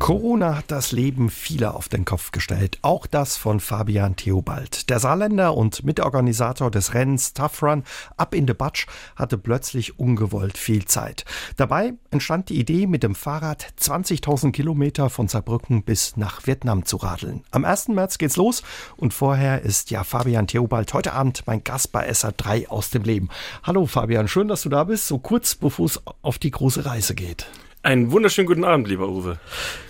Corona hat das Leben vieler auf den Kopf gestellt, auch das von Fabian Theobald. Der Saarländer und Mitorganisator des Rennens Tough Run Up in the Batsch hatte plötzlich ungewollt viel Zeit. Dabei entstand die Idee, mit dem Fahrrad 20.000 Kilometer von Saarbrücken bis nach Vietnam zu radeln. Am 1. März geht's los und vorher ist ja Fabian Theobald heute Abend mein Gast bei SA3 aus dem Leben. Hallo Fabian, schön, dass du da bist, so kurz bevor es auf die große Reise geht. Einen wunderschönen guten Abend, lieber Uwe.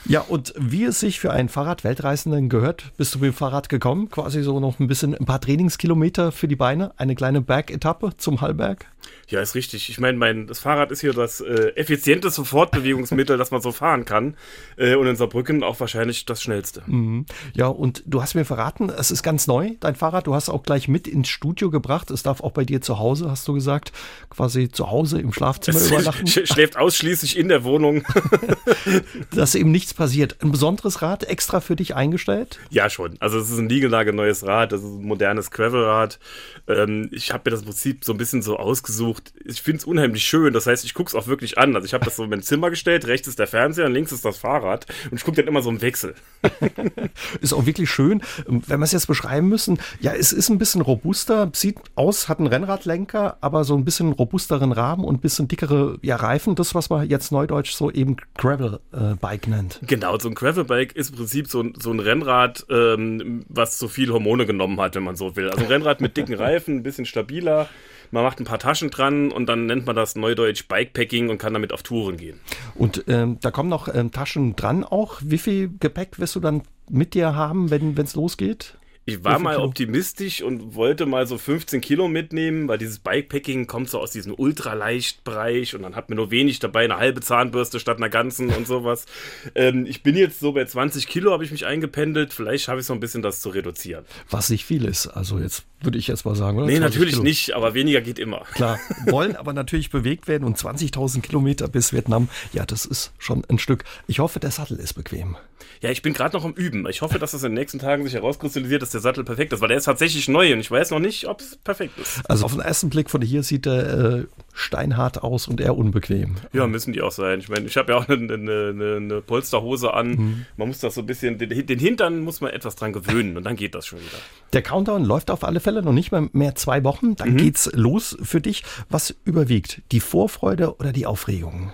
Ja, und wie es sich für einen Fahrrad-Weltreisenden gehört, bist du mit dem Fahrrad gekommen? Quasi so noch ein bisschen, ein paar Trainingskilometer für die Beine, eine kleine Bergetappe zum Hallberg? Ja, ist richtig. Ich meine, mein, das Fahrrad ist hier das äh, effizienteste Fortbewegungsmittel, das man so fahren kann. Äh, und in Saarbrücken auch wahrscheinlich das schnellste. Mhm. Ja, und du hast mir verraten, es ist ganz neu, dein Fahrrad. Du hast auch gleich mit ins Studio gebracht. Es darf auch bei dir zu Hause, hast du gesagt, quasi zu Hause im Schlafzimmer es übernachten. Schläft ausschließlich in der Wohnung. Dass eben nichts passiert. Ein besonderes Rad extra für dich eingestellt? Ja, schon. Also es ist ein neues Rad, das ist ein modernes Gravelrad. Ähm, ich habe mir das Prinzip so ein bisschen so ausgesucht. Ich finde es unheimlich schön. Das heißt, ich gucke es auch wirklich an. Also ich habe das so in mein Zimmer gestellt. Rechts ist der Fernseher und links ist das Fahrrad. Und ich gucke dann immer so im Wechsel. ist auch wirklich schön. Wenn wir es jetzt beschreiben müssen, ja, es ist ein bisschen robuster. Sieht aus, hat einen Rennradlenker, aber so ein bisschen robusteren Rahmen und ein bisschen dickere ja, Reifen. Das, was man jetzt neudeutsch so eben Gravel-Bike äh, nennt. Genau, so ein Gravel-Bike ist im Prinzip so, so ein Rennrad, ähm, was so viel Hormone genommen hat, wenn man so will. Also ein Rennrad mit dicken Reifen, ein bisschen stabiler. Man macht ein paar Taschen dran und dann nennt man das neudeutsch Bikepacking und kann damit auf Touren gehen. Und ähm, da kommen noch ähm, Taschen dran auch. Wie viel Gepäck wirst du dann mit dir haben, wenn es losgeht? Ich war mal optimistisch und wollte mal so 15 Kilo mitnehmen, weil dieses Bikepacking kommt so aus diesem Ultraleichtbereich und dann hat mir nur wenig dabei, eine halbe Zahnbürste statt einer ganzen und sowas. ähm, ich bin jetzt so bei 20 Kilo, habe ich mich eingependelt. Vielleicht schaffe ich so ein bisschen das zu reduzieren. Was nicht viel ist, also jetzt würde ich jetzt mal sagen, oder? Nee, natürlich Kilo. nicht, aber weniger geht immer. Klar, wollen aber natürlich bewegt werden und 20.000 Kilometer bis Vietnam, ja, das ist schon ein Stück. Ich hoffe, der Sattel ist bequem. Ja, ich bin gerade noch am Üben. Ich hoffe, dass es in den nächsten Tagen sich herauskristallisiert, dass der Sattel perfekt ist, weil der ist tatsächlich neu und ich weiß noch nicht, ob es perfekt ist. Also auf den ersten Blick von hier sieht er äh, steinhart aus und eher unbequem. Ja, müssen die auch sein. Ich meine, ich habe ja auch eine, eine, eine, Polsterhose an. Mhm. Man muss das so ein bisschen, den, den Hintern muss man etwas dran gewöhnen und dann geht das schon wieder. Der Countdown läuft auf alle Fälle noch nicht mal mehr zwei Wochen. Dann mhm. geht's los für dich. Was überwiegt? Die Vorfreude oder die Aufregung?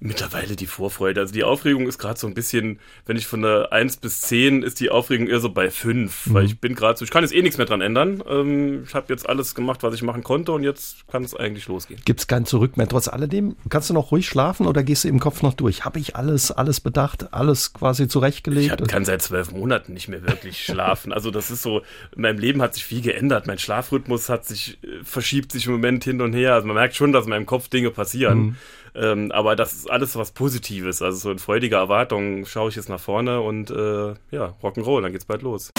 Mittlerweile die Vorfreude. Also die Aufregung ist gerade so ein bisschen, wenn ich von der 1 bis 10 ist die Aufregung eher so bei 5, mhm. weil ich bin gerade so, ich kann jetzt eh nichts mehr dran ändern. Ähm, ich habe jetzt alles gemacht, was ich machen konnte und jetzt kann es eigentlich losgehen. Gibt es kein Zurück mehr. Trotz alledem, kannst du noch ruhig schlafen oder gehst du im Kopf noch durch? Habe ich alles, alles bedacht, alles quasi zurechtgelegt? Ich kann seit zwölf Monaten nicht mehr wirklich schlafen. Also das ist so, in meinem Leben hat sich viel geändert. Mein Schlafrhythmus hat sich, äh, verschiebt sich im Moment hin und her. Also man merkt schon, dass in meinem Kopf Dinge passieren. Mhm. Ähm, aber das ist alles was Positives. Also so in freudiger Erwartung schaue ich jetzt nach vorne und äh, ja, Rock'n'Roll, dann geht's bald los.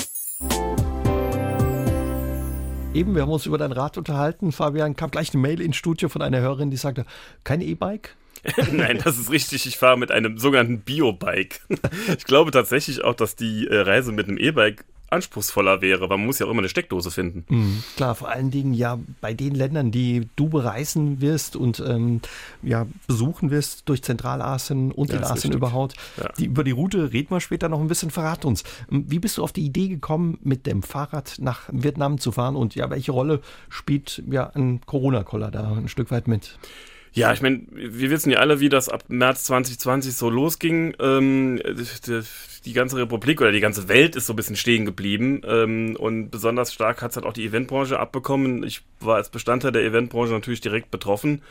Eben, wir haben uns über dein Rad unterhalten. Fabian kam gleich eine Mail ins Studio von einer Hörerin, die sagte, kein E-Bike? Nein, das ist richtig. Ich fahre mit einem sogenannten Bio-Bike. Ich glaube tatsächlich auch, dass die äh, Reise mit einem E-Bike anspruchsvoller wäre, weil man muss ja auch immer eine Steckdose finden. Mhm, klar, vor allen Dingen ja bei den Ländern, die du bereisen wirst und ähm, ja besuchen wirst durch Zentralasien und ja, in Asien überhaupt. Ja. Die, über die Route reden wir später noch ein bisschen. Verrat uns. Ähm, wie bist du auf die Idee gekommen, mit dem Fahrrad nach Vietnam zu fahren und ja, welche Rolle spielt ja ein Corona-Koller da ein Stück weit mit? Ja, ich meine, wir wissen ja alle, wie das ab März 2020 so losging. Ähm, die, ganze Republik oder die ganze Welt ist so ein bisschen stehen geblieben. Ähm, und besonders stark hat es halt auch die Eventbranche abbekommen. Ich war als Bestandteil der Eventbranche natürlich direkt betroffen.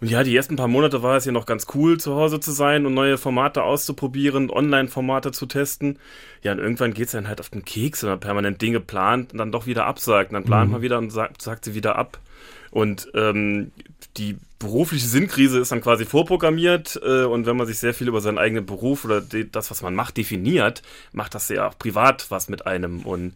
Und ja, die ersten paar Monate war es ja noch ganz cool, zu Hause zu sein und neue Formate auszuprobieren, Online-Formate zu testen. Ja, und irgendwann geht's dann halt auf den Keks, wenn man permanent Dinge plant und dann doch wieder absagt. Und dann plant mhm. man wieder und sagt, sagt sie wieder ab. Und ähm, die berufliche Sinnkrise ist dann quasi vorprogrammiert äh, und wenn man sich sehr viel über seinen eigenen Beruf oder das, was man macht, definiert, macht das ja auch privat was mit einem. Und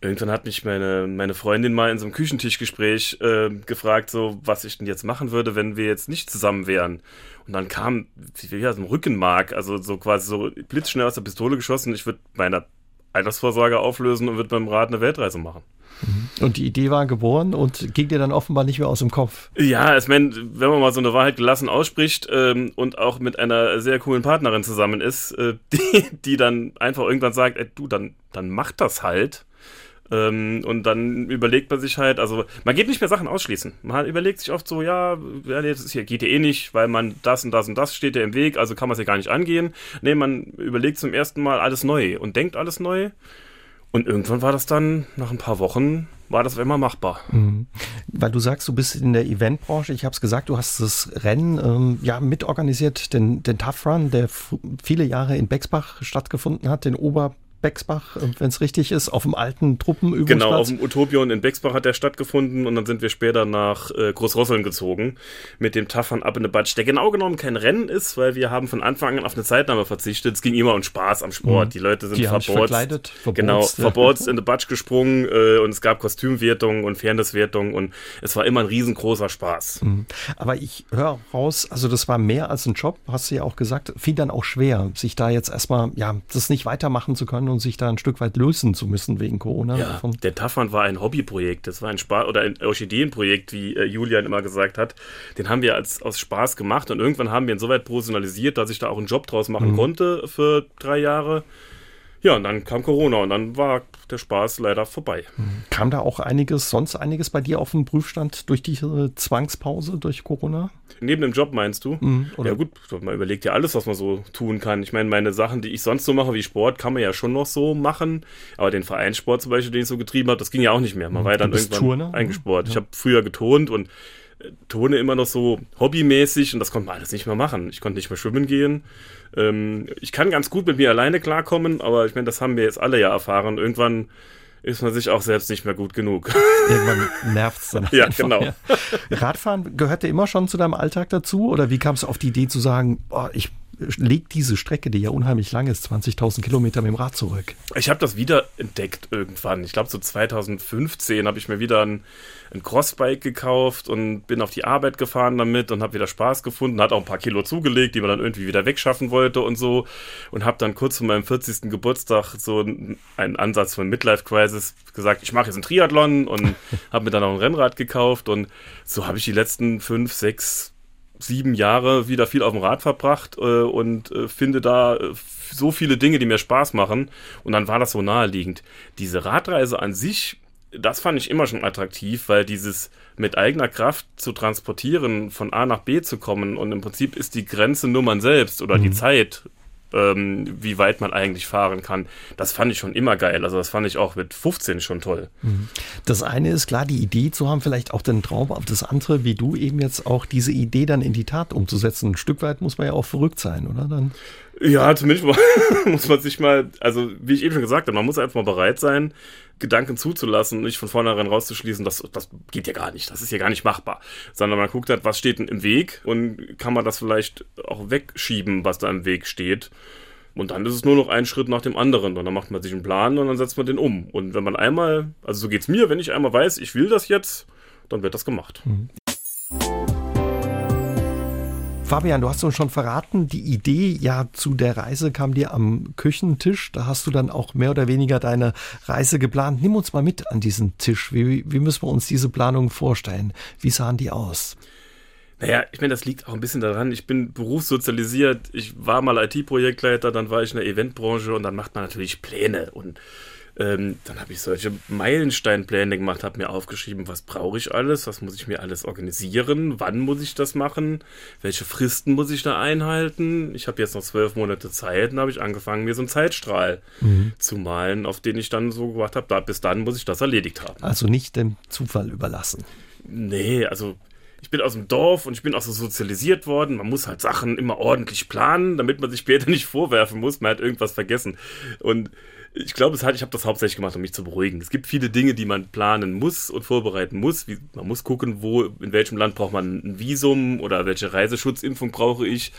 irgendwann hat mich meine, meine Freundin mal in so einem Küchentischgespräch äh, gefragt, so was ich denn jetzt machen würde, wenn wir jetzt nicht zusammen wären. Und dann kam, wie aus dem Rückenmark, also so quasi so blitzschnell aus der Pistole geschossen, ich würde meiner Altersvorsorge auflösen und wird beim Rad eine Weltreise machen. Mhm. Und die Idee war geboren und ging dir dann offenbar nicht mehr aus dem Kopf. Ja, ich meine, wenn man mal so eine Wahrheit gelassen ausspricht ähm, und auch mit einer sehr coolen Partnerin zusammen ist, äh, die, die dann einfach irgendwann sagt, ey, du, dann, dann mach das halt. Ähm, und dann überlegt man sich halt, also man geht nicht mehr Sachen ausschließen. Man überlegt sich oft so, ja, das hier geht ja eh nicht, weil man das und das und das steht ja im Weg, also kann man es ja gar nicht angehen. Nee, man überlegt zum ersten Mal alles neu und denkt alles neu. Und irgendwann war das dann, nach ein paar Wochen, war das immer machbar. Mhm. Weil du sagst, du bist in der Eventbranche. Ich habe es gesagt, du hast das Rennen ähm, ja mitorganisiert, den, den Tough Run, der viele Jahre in Bexbach stattgefunden hat, den Ober Bexbach, wenn es richtig ist, auf dem alten Truppenübungsplatz. Genau, auf dem Utopion in Bexbach hat der stattgefunden und dann sind wir später nach äh, Großrosseln gezogen mit dem Taffern Up in the Batsch, der genau genommen kein Rennen ist, weil wir haben von Anfang an auf eine Zeitnahme verzichtet. Es ging immer um Spaß am Sport. Mhm. Die Leute sind verborzt. Genau, verborzt in the Batsch gesprungen äh, und es gab Kostümwertungen und Fairnesswertungen und es war immer ein riesengroßer Spaß. Mhm. Aber ich höre raus, also das war mehr als ein Job, hast du ja auch gesagt, fiel dann auch schwer, sich da jetzt erstmal, ja, das nicht weitermachen zu können und sich da ein Stück weit lösen zu müssen wegen Corona. Ja, davon. der Taffern war ein Hobbyprojekt, das war ein Spaß oder ein Orchideenprojekt, wie äh, Julian immer gesagt hat. Den haben wir als aus Spaß gemacht und irgendwann haben wir ihn so weit professionalisiert, dass ich da auch einen Job draus machen mhm. konnte für drei Jahre. Ja, und dann kam Corona und dann war der Spaß leider vorbei. Kam da auch einiges, sonst einiges bei dir auf den Prüfstand durch diese Zwangspause, durch Corona? Neben dem Job meinst du? Mhm, ja gut, man überlegt ja alles, was man so tun kann. Ich meine, meine Sachen, die ich sonst so mache, wie Sport, kann man ja schon noch so machen. Aber den Vereinssport zum Beispiel, den ich so getrieben habe, das ging ja auch nicht mehr. Man mhm. war ja dann irgendwann Turner? eingesport. Ja. Ich habe früher getont und Tone immer noch so hobbymäßig und das konnte man alles nicht mehr machen. Ich konnte nicht mehr schwimmen gehen. Ähm, ich kann ganz gut mit mir alleine klarkommen, aber ich meine, das haben wir jetzt alle ja erfahren. Irgendwann ist man sich auch selbst nicht mehr gut genug. Irgendwann nervt es dann. ja, einfach. genau. Ja. Radfahren gehörte immer schon zu deinem Alltag dazu? Oder wie kam es auf die Idee zu sagen, oh, ich lege diese Strecke, die ja unheimlich lang ist, 20.000 Kilometer mit dem Rad zurück? Ich habe das wieder entdeckt irgendwann. Ich glaube, so 2015 habe ich mir wieder ein, ein Crossbike gekauft und bin auf die Arbeit gefahren damit und habe wieder Spaß gefunden. Hat auch ein paar Kilo zugelegt, die man dann irgendwie wieder wegschaffen wollte und so. Und habe dann kurz vor meinem 40. Geburtstag so einen Ansatz von Midlife Crisis gesagt, ich mache jetzt einen Triathlon und habe mir dann auch ein Rennrad gekauft. Und so habe ich die letzten fünf, sechs, sieben Jahre wieder viel auf dem Rad verbracht äh, und äh, finde da äh, so viele Dinge, die mir Spaß machen. Und dann war das so naheliegend. Diese Radreise an sich, das fand ich immer schon attraktiv, weil dieses mit eigener Kraft zu transportieren, von A nach B zu kommen und im Prinzip ist die Grenze nur man selbst oder mhm. die Zeit ähm, wie weit man eigentlich fahren kann. Das fand ich schon immer geil. Also das fand ich auch mit 15 schon toll. Mhm. Das eine ist klar, die Idee zu haben, vielleicht auch den Traum auf das andere, wie du eben jetzt auch diese Idee dann in die Tat umzusetzen. Ein Stück weit muss man ja auch verrückt sein, oder? Dann ja, zumindest muss man sich mal, also wie ich eben schon gesagt habe, man muss einfach mal bereit sein, Gedanken zuzulassen und nicht von vornherein rauszuschließen, das, das geht ja gar nicht, das ist ja gar nicht machbar. Sondern man guckt halt, was steht denn im Weg und kann man das vielleicht auch wegschieben, was da im Weg steht. Und dann ist es nur noch ein Schritt nach dem anderen. Und dann macht man sich einen Plan und dann setzt man den um. Und wenn man einmal, also so geht's mir, wenn ich einmal weiß, ich will das jetzt, dann wird das gemacht. Mhm. Fabian, du hast uns schon verraten, die Idee ja zu der Reise kam dir am Küchentisch. Da hast du dann auch mehr oder weniger deine Reise geplant. Nimm uns mal mit an diesen Tisch. Wie, wie müssen wir uns diese Planung vorstellen? Wie sahen die aus? Naja, ich meine, das liegt auch ein bisschen daran, ich bin berufssozialisiert, ich war mal IT-Projektleiter, dann war ich in der Eventbranche und dann macht man natürlich Pläne und ähm, dann habe ich solche Meilensteinpläne gemacht, habe mir aufgeschrieben, was brauche ich alles, was muss ich mir alles organisieren, wann muss ich das machen, welche Fristen muss ich da einhalten. Ich habe jetzt noch zwölf Monate Zeit und habe ich angefangen, mir so einen Zeitstrahl mhm. zu malen, auf den ich dann so gemacht habe, da, bis dann muss ich das erledigt haben. Also nicht dem Zufall überlassen. Nee, also ich bin aus dem Dorf und ich bin auch so sozialisiert worden. Man muss halt Sachen immer ordentlich planen, damit man sich später nicht vorwerfen muss, man hat irgendwas vergessen. Und ich glaube, es hat, ich habe das hauptsächlich gemacht, um mich zu beruhigen. Es gibt viele Dinge, die man planen muss und vorbereiten muss. Wie, man muss gucken, wo, in welchem Land braucht man ein Visum oder welche Reiseschutzimpfung brauche ich.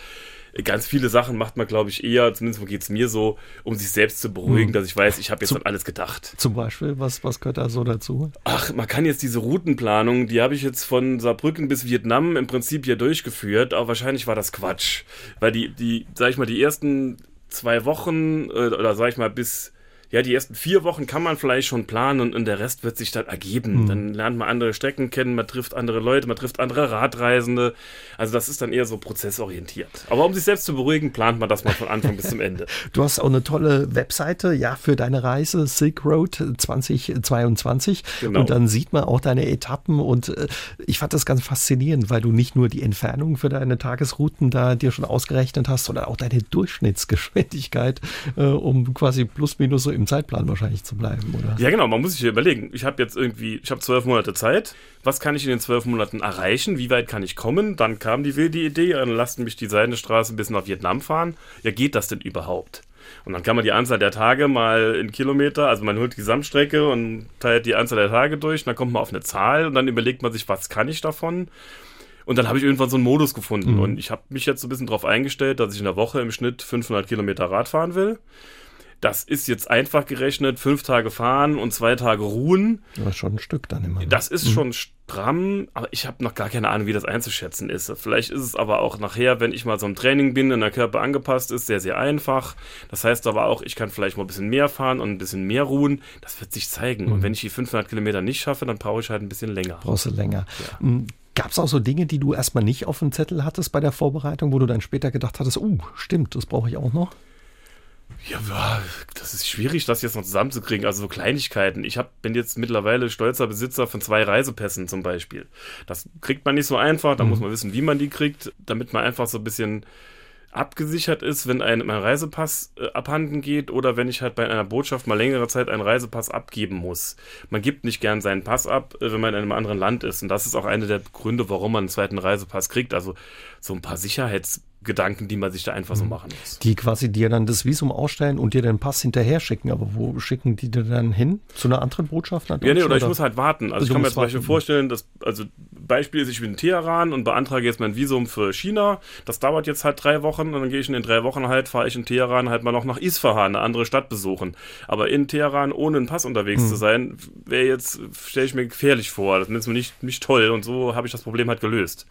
Ganz viele Sachen macht man, glaube ich, eher, zumindest geht es mir so, um sich selbst zu beruhigen, hm. dass ich weiß, ich habe jetzt Zum, an alles gedacht. Zum Beispiel, was, was gehört da so dazu? Ach, man kann jetzt diese Routenplanung, die habe ich jetzt von Saarbrücken bis Vietnam im Prinzip hier durchgeführt, aber wahrscheinlich war das Quatsch. Weil die, die, sag ich mal, die ersten zwei Wochen, äh, oder sag ich mal, bis ja, die ersten vier Wochen kann man vielleicht schon planen und, der Rest wird sich dann ergeben. Mhm. Dann lernt man andere Strecken kennen, man trifft andere Leute, man trifft andere Radreisende. Also das ist dann eher so prozessorientiert. Aber um sich selbst zu beruhigen, plant man das mal von Anfang bis zum Ende. Du hast auch eine tolle Webseite, ja, für deine Reise Silk Road 2022. Genau. Und dann sieht man auch deine Etappen und äh, ich fand das ganz faszinierend, weil du nicht nur die Entfernung für deine Tagesrouten da dir schon ausgerechnet hast, sondern auch deine Durchschnittsgeschwindigkeit, äh, um quasi plus minus so im Zeitplan wahrscheinlich zu bleiben, oder? Ja, genau. Man muss sich überlegen. Ich habe jetzt irgendwie, ich habe zwölf Monate Zeit. Was kann ich in den zwölf Monaten erreichen? Wie weit kann ich kommen? Dann kam die wilde Idee, dann lassen mich die Seidenstraße bis nach Vietnam fahren. Ja, geht das denn überhaupt? Und dann kann man die Anzahl der Tage mal in Kilometer, also man holt die Gesamtstrecke und teilt die Anzahl der Tage durch, dann kommt man auf eine Zahl und dann überlegt man sich, was kann ich davon? Und dann habe ich irgendwann so einen Modus gefunden mhm. und ich habe mich jetzt so ein bisschen darauf eingestellt, dass ich in der Woche im Schnitt 500 Kilometer Rad fahren will. Das ist jetzt einfach gerechnet, fünf Tage fahren und zwei Tage ruhen. Das ist schon ein Stück dann immer. Ne? Das ist mhm. schon stramm, aber ich habe noch gar keine Ahnung, wie das einzuschätzen ist. Vielleicht ist es aber auch nachher, wenn ich mal so im Training bin und der Körper angepasst ist, sehr, sehr einfach. Das heißt aber auch, ich kann vielleicht mal ein bisschen mehr fahren und ein bisschen mehr ruhen. Das wird sich zeigen. Mhm. Und wenn ich die 500 Kilometer nicht schaffe, dann brauche ich halt ein bisschen länger. Brauchst du länger. Ja. Mhm. Gab es auch so Dinge, die du erstmal nicht auf dem Zettel hattest bei der Vorbereitung, wo du dann später gedacht hattest, uh, stimmt, das brauche ich auch noch? Ja, das ist schwierig, das jetzt noch zusammenzukriegen. Also so Kleinigkeiten. Ich hab, bin jetzt mittlerweile stolzer Besitzer von zwei Reisepässen zum Beispiel. Das kriegt man nicht so einfach. Da mhm. muss man wissen, wie man die kriegt, damit man einfach so ein bisschen abgesichert ist, wenn ein, mein Reisepass äh, abhanden geht oder wenn ich halt bei einer Botschaft mal längere Zeit einen Reisepass abgeben muss. Man gibt nicht gern seinen Pass ab, äh, wenn man in einem anderen Land ist. Und das ist auch einer der Gründe, warum man einen zweiten Reisepass kriegt. Also so ein paar Sicherheits- Gedanken, die man sich da einfach so mhm. machen muss. Die quasi dir dann das Visum ausstellen und dir den Pass hinterher schicken. Aber wo schicken die dir dann hin? Zu einer anderen Botschaft? Ja, nee, oder ich muss halt warten. Also, also ich kann mir zum Beispiel vorstellen, dass, also Beispiel ist, ich bin in Teheran und beantrage jetzt mein Visum für China. Das dauert jetzt halt drei Wochen und dann gehe ich in den drei Wochen halt, fahre ich in Teheran halt mal noch nach Isfahan, eine andere Stadt besuchen. Aber in Teheran ohne einen Pass unterwegs hm. zu sein, wäre jetzt, stelle ich mir gefährlich vor. Das ist mir nicht, nicht toll und so habe ich das Problem halt gelöst.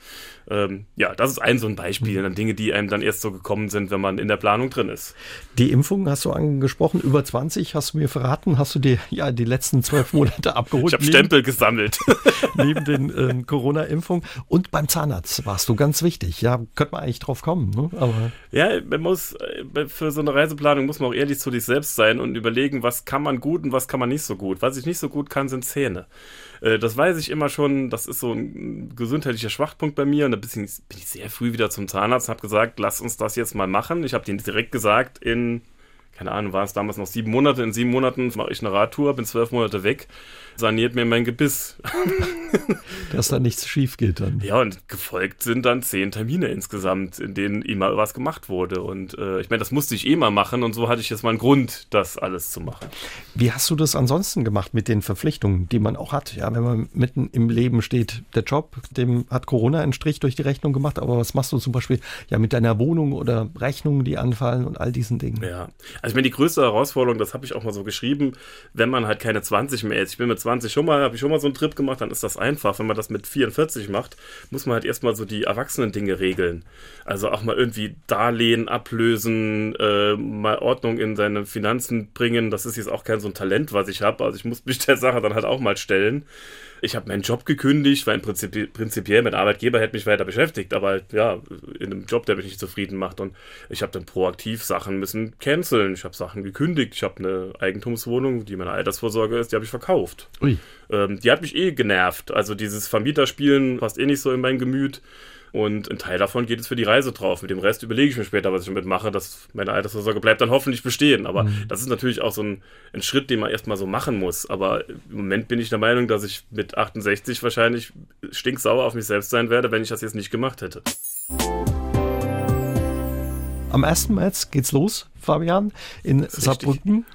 Ähm, ja, das ist ein so ein Beispiel. Hm. Dann Dinge, die einem dann erst so gekommen sind, wenn man in der Planung drin ist. Die Impfung hast du angesprochen, über 20 hast du mir verraten, hast du dir ja die letzten zwölf Monate abgeholt. ich habe Stempel gesammelt. neben den ähm, Corona-Impfungen und beim Zahnarzt warst du ganz wichtig. Ja, könnte man eigentlich drauf kommen. Ne? Aber ja, man muss äh, für so eine Reiseplanung muss man auch ehrlich zu sich selbst sein und überlegen, was kann man gut und was kann man nicht so gut. Was ich nicht so gut kann, sind Zähne. Äh, das weiß ich immer schon, das ist so ein gesundheitlicher Schwachpunkt bei mir und da bin ich sehr früh wieder zum Zahnarzt und habe gesagt, lass uns das jetzt mal machen. Ich habe denen direkt gesagt, in keine Ahnung, war es damals noch sieben Monate. In sieben Monaten mache ich eine Radtour, bin zwölf Monate weg, saniert mir mein Gebiss. Dass da nichts schief geht dann. Ja, und gefolgt sind dann zehn Termine insgesamt, in denen immer was gemacht wurde. Und äh, ich meine, das musste ich eh mal machen und so hatte ich jetzt mal einen Grund, das alles zu machen. Wie hast du das ansonsten gemacht mit den Verpflichtungen, die man auch hat? Ja, wenn man mitten im Leben steht, der Job, dem hat Corona einen Strich durch die Rechnung gemacht, aber was machst du zum Beispiel ja mit deiner Wohnung oder Rechnungen, die anfallen und all diesen Dingen? Ja, also ich meine, die größte Herausforderung, das habe ich auch mal so geschrieben, wenn man halt keine 20 mehr ist. Ich bin mit 20 schon mal, habe ich schon mal so einen Trip gemacht, dann ist das einfach. Wenn man das mit 44 macht, muss man halt erstmal so die Erwachsenen-Dinge regeln. Also auch mal irgendwie Darlehen ablösen, äh, mal Ordnung in seine Finanzen bringen. Das ist jetzt auch kein so ein Talent, was ich habe. Also ich muss mich der Sache dann halt auch mal stellen ich habe meinen Job gekündigt, weil im Prinzip, prinzipiell mein Arbeitgeber hätte mich weiter beschäftigt, aber halt, ja, in einem Job, der mich nicht zufrieden macht. Und ich habe dann proaktiv Sachen müssen canceln. Ich habe Sachen gekündigt. Ich habe eine Eigentumswohnung, die meine Altersvorsorge ist, die habe ich verkauft. Ui. Ähm, die hat mich eh genervt. Also dieses Vermieterspielen passt eh nicht so in mein Gemüt. Und ein Teil davon geht jetzt für die Reise drauf. Mit dem Rest überlege ich mir später, was ich damit mache. Dass meine Altersvorsorge bleibt dann hoffentlich bestehen. Aber mhm. das ist natürlich auch so ein, ein Schritt, den man erstmal so machen muss. Aber im Moment bin ich der Meinung, dass ich mit 68 wahrscheinlich stinksauer auf mich selbst sein werde, wenn ich das jetzt nicht gemacht hätte. Am 1. März geht's los, Fabian, in Saarbrücken.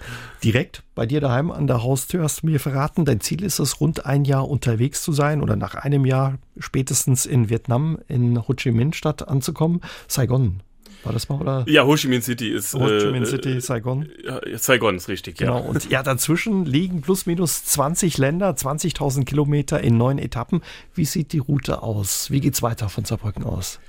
Direkt bei dir daheim an der Haustür hast du mir verraten, dein Ziel ist es, rund ein Jahr unterwegs zu sein oder nach einem Jahr spätestens in Vietnam, in Ho Chi Minh Stadt anzukommen. Saigon war das mal, oder? Ja, Ho Chi Minh City ist. Ho Chi Minh äh, City, Saigon. Ja, Saigon ist richtig, genau. ja. Und ja, dazwischen liegen plus minus 20 Länder, 20.000 Kilometer in neun Etappen. Wie sieht die Route aus? Wie geht's weiter von Saarbrücken aus?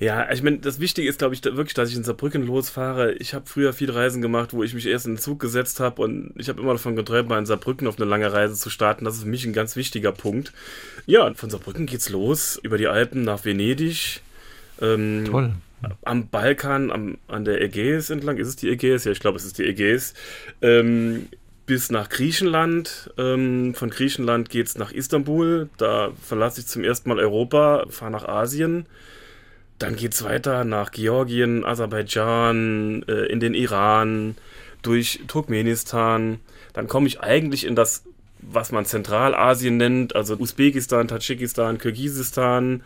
Ja, ich meine, das Wichtige ist, glaube ich, wirklich, dass ich in Saarbrücken losfahre. Ich habe früher viele Reisen gemacht, wo ich mich erst in den Zug gesetzt habe und ich habe immer davon geträumt, mal in Saarbrücken auf eine lange Reise zu starten. Das ist für mich ein ganz wichtiger Punkt. Ja, von Saarbrücken geht's los über die Alpen nach Venedig. Ähm, Toll. Am Balkan, am, an der Ägäis entlang. Ist es die Ägäis? Ja, ich glaube, es ist die Ägäis. Ähm, bis nach Griechenland. Ähm, von Griechenland geht es nach Istanbul. Da verlasse ich zum ersten Mal Europa, fahre nach Asien. Dann geht es weiter nach Georgien, Aserbaidschan, äh, in den Iran, durch Turkmenistan. Dann komme ich eigentlich in das, was man Zentralasien nennt, also Usbekistan, Tadschikistan, Kirgisistan.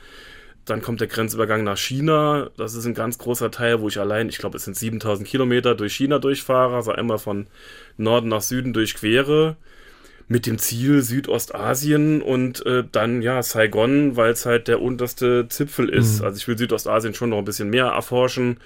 Dann kommt der Grenzübergang nach China. Das ist ein ganz großer Teil, wo ich allein, ich glaube, es sind 7000 Kilometer durch China durchfahre, also einmal von Norden nach Süden durchquere mit dem Ziel Südostasien und äh, dann ja Saigon, weil es halt der unterste Zipfel ist. Mhm. Also ich will Südostasien schon noch ein bisschen mehr erforschen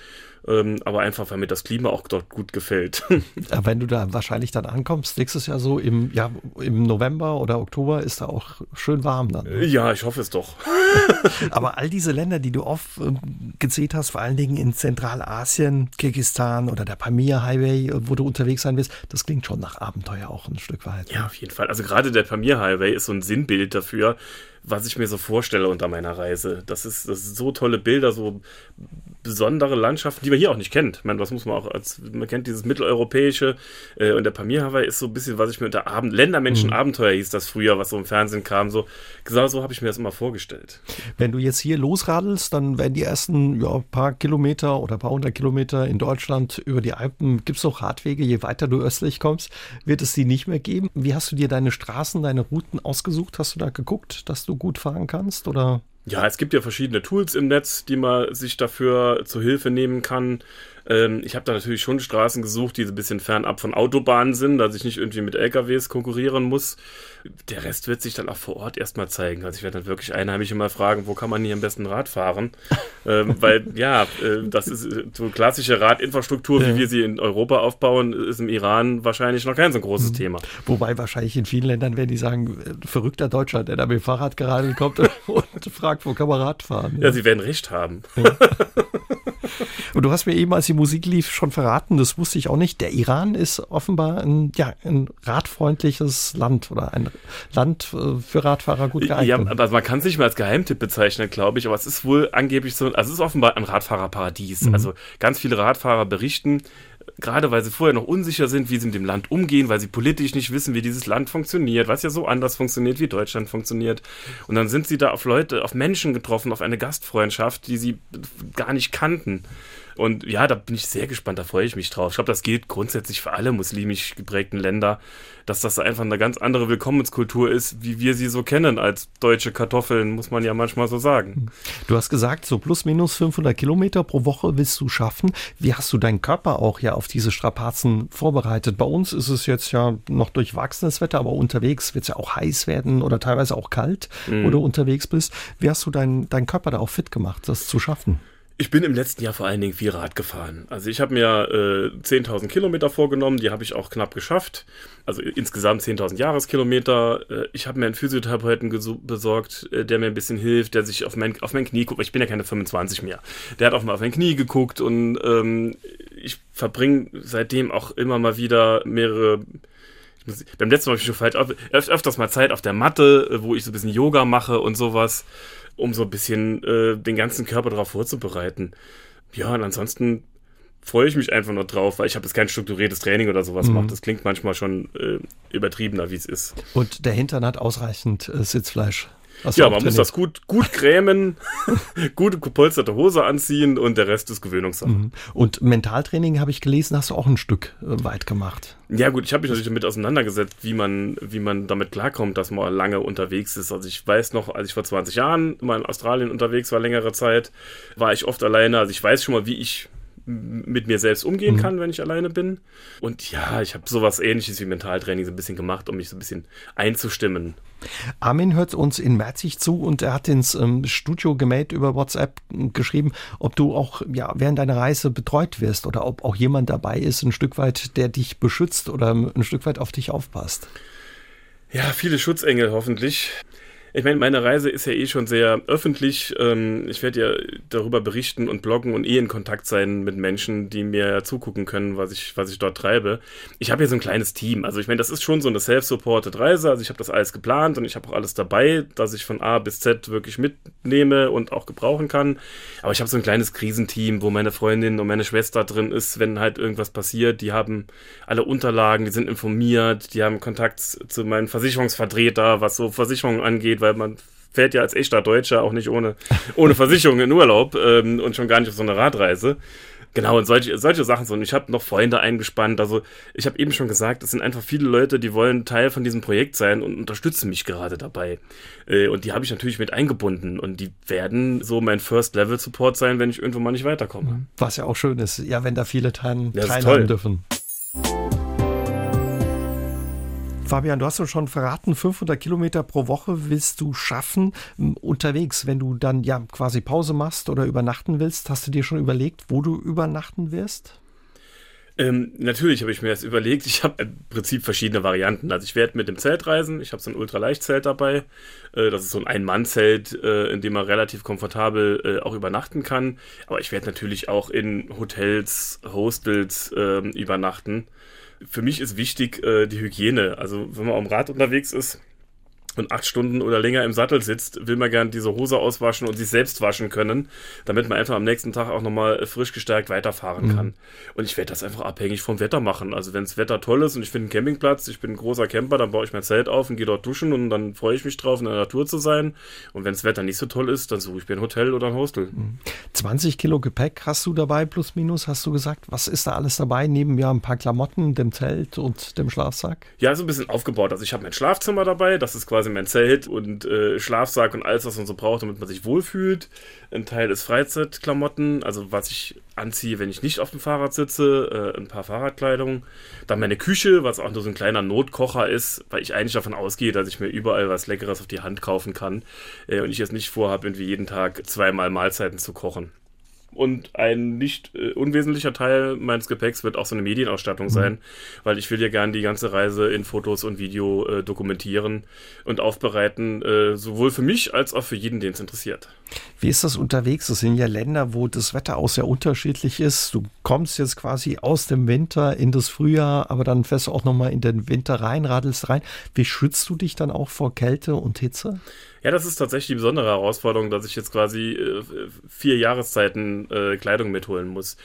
ähm, aber einfach, weil mir das Klima auch dort gut gefällt. Ja, wenn du da wahrscheinlich dann ankommst, nächstes Jahr so im, ja, im November oder Oktober ist da auch schön warm dann. Ne? Ja, ich hoffe es doch. aber all diese Länder, die du oft äh, gezählt hast, vor allen Dingen in Zentralasien, Kirgistan oder der Pamir Highway, wo du unterwegs sein wirst, das klingt schon nach Abenteuer auch ein Stück weit. Ja, auf jeden Fall. Also gerade der Pamir Highway ist so ein Sinnbild dafür, was ich mir so vorstelle unter meiner Reise. Das ist, das ist so tolle Bilder, so besondere Landschaften, die man hier auch nicht kennt. Ich meine, was muss man auch als, man kennt dieses mitteleuropäische äh, und der Pamir Hawaii ist so ein bisschen, was ich mir unter Abend, Ländermenschen mhm. Abenteuer hieß das früher, was so im Fernsehen kam. So, genau so habe ich mir das immer vorgestellt. Wenn du jetzt hier losradelst, dann werden die ersten ja, paar Kilometer oder paar hundert Kilometer in Deutschland über die Alpen, gibt es auch Radwege, je weiter du östlich kommst, wird es die nicht mehr geben. Wie hast du dir deine Straßen, deine Routen ausgesucht? Hast du da geguckt, dass du gut fahren kannst oder? Ja, es gibt ja verschiedene Tools im Netz, die man sich dafür zur Hilfe nehmen kann. Ähm, ich habe da natürlich schon Straßen gesucht, die so ein bisschen fernab von Autobahnen sind, dass ich nicht irgendwie mit LKWs konkurrieren muss. Der Rest wird sich dann auch vor Ort erstmal zeigen. Also ich werde dann wirklich Einheimische mal fragen, wo kann man hier am besten Rad fahren? ähm, weil ja, äh, das ist äh, so klassische Radinfrastruktur, wie ja. wir sie in Europa aufbauen, ist im Iran wahrscheinlich noch kein so großes mhm. Thema. Wobei wahrscheinlich in vielen Ländern werden die sagen, äh, verrückter Deutscher, der da mit dem Fahrrad gerade kommt und fragt, wo kann man Rad fahren? Ja, ja sie werden recht haben. Ja. Und du hast mir eben, als die Musik lief, schon verraten, das wusste ich auch nicht. Der Iran ist offenbar ein, ja, ein radfreundliches Land oder ein Land äh, für Radfahrer gut geeignet. Ja, aber man kann es nicht mal als Geheimtipp bezeichnen, glaube ich, aber es ist wohl angeblich so, also es ist offenbar ein Radfahrerparadies. Mhm. Also ganz viele Radfahrer berichten, gerade weil sie vorher noch unsicher sind, wie sie mit dem Land umgehen, weil sie politisch nicht wissen, wie dieses Land funktioniert, was ja so anders funktioniert, wie Deutschland funktioniert. Und dann sind sie da auf Leute, auf Menschen getroffen, auf eine Gastfreundschaft, die sie gar nicht kannten. Und ja, da bin ich sehr gespannt, da freue ich mich drauf. Ich glaube, das gilt grundsätzlich für alle muslimisch geprägten Länder, dass das einfach eine ganz andere Willkommenskultur ist, wie wir sie so kennen als deutsche Kartoffeln, muss man ja manchmal so sagen. Du hast gesagt, so plus minus 500 Kilometer pro Woche willst du schaffen. Wie hast du deinen Körper auch ja auf diese Strapazen vorbereitet? Bei uns ist es jetzt ja noch durchwachsenes Wetter, aber unterwegs wird es ja auch heiß werden oder teilweise auch kalt, mhm. wo du unterwegs bist. Wie hast du deinen dein Körper da auch fit gemacht, das zu schaffen? Ich bin im letzten Jahr vor allen Dingen viel Rad gefahren. Also ich habe mir äh, 10.000 Kilometer vorgenommen, die habe ich auch knapp geschafft. Also insgesamt 10.000 Jahreskilometer. Äh, ich habe mir einen Physiotherapeuten besorgt, äh, der mir ein bisschen hilft, der sich auf mein, auf mein Knie guckt. Ich bin ja keine 25 mehr. Der hat auch mal auf mein Knie geguckt und ähm, ich verbringe seitdem auch immer mal wieder mehrere beim letzten Mal habe ich schon falsch öf öfters mal Zeit auf der Matte, äh, wo ich so ein bisschen Yoga mache und sowas um so ein bisschen äh, den ganzen Körper darauf vorzubereiten. Ja, und ansonsten freue ich mich einfach nur drauf, weil ich habe jetzt kein strukturiertes Training oder sowas mhm. gemacht. Das klingt manchmal schon äh, übertriebener, wie es ist. Und der Hintern hat ausreichend äh, Sitzfleisch. Ja, man muss das gut, gut krämen, gute gepolsterte Hose anziehen und der Rest ist Gewöhnungssache. Mhm. Und Mentaltraining, habe ich gelesen, hast du auch ein Stück äh, weit gemacht. Ja gut, ich habe mich natürlich damit auseinandergesetzt, wie man, wie man damit klarkommt, dass man lange unterwegs ist. Also ich weiß noch, als ich vor 20 Jahren mal in Australien unterwegs war, längere Zeit, war ich oft alleine. Also ich weiß schon mal, wie ich mit mir selbst umgehen mhm. kann, wenn ich alleine bin. Und ja, ich habe sowas ähnliches wie Mentaltraining so ein bisschen gemacht, um mich so ein bisschen einzustimmen. Armin hört uns in Merzig zu und er hat ins ähm, Studio gemeldet über WhatsApp geschrieben, ob du auch ja, während deiner Reise betreut wirst oder ob auch jemand dabei ist, ein Stück weit, der dich beschützt oder ein Stück weit auf dich aufpasst. Ja, viele Schutzengel hoffentlich. Ich meine, meine Reise ist ja eh schon sehr öffentlich. Ähm, ich werde ja darüber berichten und bloggen und eh in Kontakt sein mit Menschen, die mir zugucken können, was ich, was ich dort treibe. Ich habe ja so ein kleines Team. Also ich meine, das ist schon so eine self-supported Reise. Also ich habe das alles geplant und ich habe auch alles dabei, dass ich von A bis Z wirklich mitnehme und auch gebrauchen kann. Aber ich habe so ein kleines Krisenteam, wo meine Freundin und meine Schwester drin ist, wenn halt irgendwas passiert. Die haben alle Unterlagen, die sind informiert, die haben Kontakt zu meinem Versicherungsvertreter, was so Versicherungen angeht, weil man fährt ja als echter Deutscher auch nicht ohne, ohne Versicherung in Urlaub ähm, und schon gar nicht auf so eine Radreise. Genau, und solche, solche Sachen so. Und ich habe noch Freunde eingespannt. Also ich habe eben schon gesagt, es sind einfach viele Leute, die wollen Teil von diesem Projekt sein und unterstützen mich gerade dabei. Äh, und die habe ich natürlich mit eingebunden. Und die werden so mein First-Level-Support sein, wenn ich irgendwo mal nicht weiterkomme. Was ja auch schön ist, ja, wenn da viele teilnehmen dürfen. Fabian, du hast uns schon verraten, 500 Kilometer pro Woche willst du schaffen unterwegs. Wenn du dann ja quasi Pause machst oder übernachten willst, hast du dir schon überlegt, wo du übernachten wirst? Ähm, natürlich habe ich mir das überlegt. Ich habe im Prinzip verschiedene Varianten. Also ich werde mit dem Zelt reisen. Ich habe so ein Ultraleichtzelt dabei. Äh, das ist so ein Ein-Mann-Zelt, äh, in dem man relativ komfortabel äh, auch übernachten kann. Aber ich werde natürlich auch in Hotels, Hostels ähm, übernachten für mich ist wichtig äh, die Hygiene. Also wenn man am Rad unterwegs ist, und acht Stunden oder länger im Sattel sitzt, will man gern diese Hose auswaschen und sich selbst waschen können, damit man einfach am nächsten Tag auch nochmal frisch gestärkt weiterfahren mhm. kann. Und ich werde das einfach abhängig vom Wetter machen. Also wenn das Wetter toll ist und ich finde einen Campingplatz, ich bin ein großer Camper, dann baue ich mein Zelt auf und gehe dort duschen und dann freue ich mich drauf, in der Natur zu sein. Und wenn das Wetter nicht so toll ist, dann suche ich mir ein Hotel oder ein Hostel. 20 mhm. Kilo Gepäck hast du dabei, plus minus, hast du gesagt. Was ist da alles dabei, neben ja ein paar Klamotten, dem Zelt und dem Schlafsack? Ja, so ein bisschen aufgebaut. Also ich habe mein Schlafzimmer dabei, das ist quasi quasi mein Zelt und äh, Schlafsack und alles, was man so braucht, damit man sich wohlfühlt. Ein Teil ist Freizeitklamotten, also was ich anziehe, wenn ich nicht auf dem Fahrrad sitze, äh, ein paar Fahrradkleidung. Dann meine Küche, was auch nur so ein kleiner Notkocher ist, weil ich eigentlich davon ausgehe, dass ich mir überall was Leckeres auf die Hand kaufen kann äh, und ich jetzt nicht vorhabe, irgendwie jeden Tag zweimal Mahlzeiten zu kochen. Und ein nicht äh, unwesentlicher Teil meines Gepäcks wird auch so eine Medienausstattung sein, mhm. weil ich will ja gerne die ganze Reise in Fotos und Video äh, dokumentieren und aufbereiten, äh, sowohl für mich als auch für jeden, den es interessiert. Wie ist das unterwegs? Das sind ja Länder, wo das Wetter auch sehr unterschiedlich ist. Du kommst jetzt quasi aus dem Winter in das Frühjahr, aber dann fährst du auch nochmal in den Winter rein, radelst rein. Wie schützt du dich dann auch vor Kälte und Hitze? Ja, das ist tatsächlich die besondere Herausforderung, dass ich jetzt quasi äh, vier Jahreszeiten äh, Kleidung mitholen muss.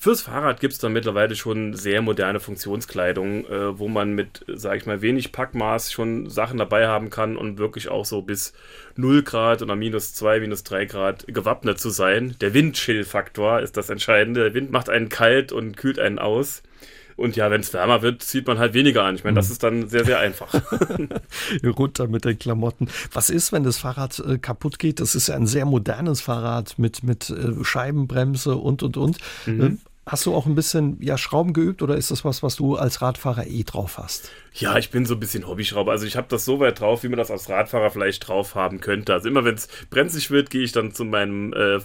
Fürs Fahrrad gibt es dann mittlerweile schon sehr moderne Funktionskleidung, äh, wo man mit, sage ich mal, wenig Packmaß schon Sachen dabei haben kann und wirklich auch so bis 0 Grad oder minus 2, minus 3 Grad gewappnet zu sein. Der Windchill-Faktor ist das Entscheidende. Der Wind macht einen kalt und kühlt einen aus. Und ja, wenn es wärmer wird, zieht man halt weniger an. Ich meine, das mhm. ist dann sehr, sehr einfach. Runter mit den Klamotten. Was ist, wenn das Fahrrad äh, kaputt geht? Das ist ja ein sehr modernes Fahrrad mit, mit äh, Scheibenbremse und, und, und. Mhm. Hast du auch ein bisschen ja, Schrauben geübt oder ist das was, was du als Radfahrer eh drauf hast? Ja, ich bin so ein bisschen Hobbyschrauber. Also ich habe das so weit drauf, wie man das als Radfahrer vielleicht drauf haben könnte. Also immer wenn es brenzlig wird, gehe ich dann zu meinem äh,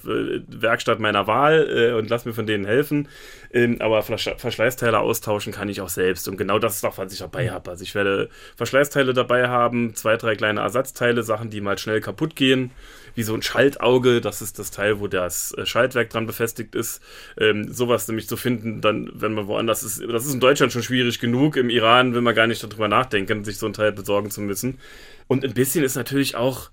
Werkstatt meiner Wahl äh, und lass mir von denen helfen. Ähm, aber Verschleißteile austauschen kann ich auch selbst. Und genau das ist auch, was ich dabei habe. Also ich werde Verschleißteile dabei haben, zwei, drei kleine Ersatzteile, Sachen, die mal schnell kaputt gehen wie so ein Schaltauge. Das ist das Teil, wo das äh, Schaltwerk dran befestigt ist. Ähm, sowas nämlich zu finden, dann, wenn man woanders ist. Das ist in Deutschland schon schwierig genug. Im Iran will man gar nicht darüber nachdenken, sich so ein Teil besorgen zu müssen. Und ein bisschen ist natürlich auch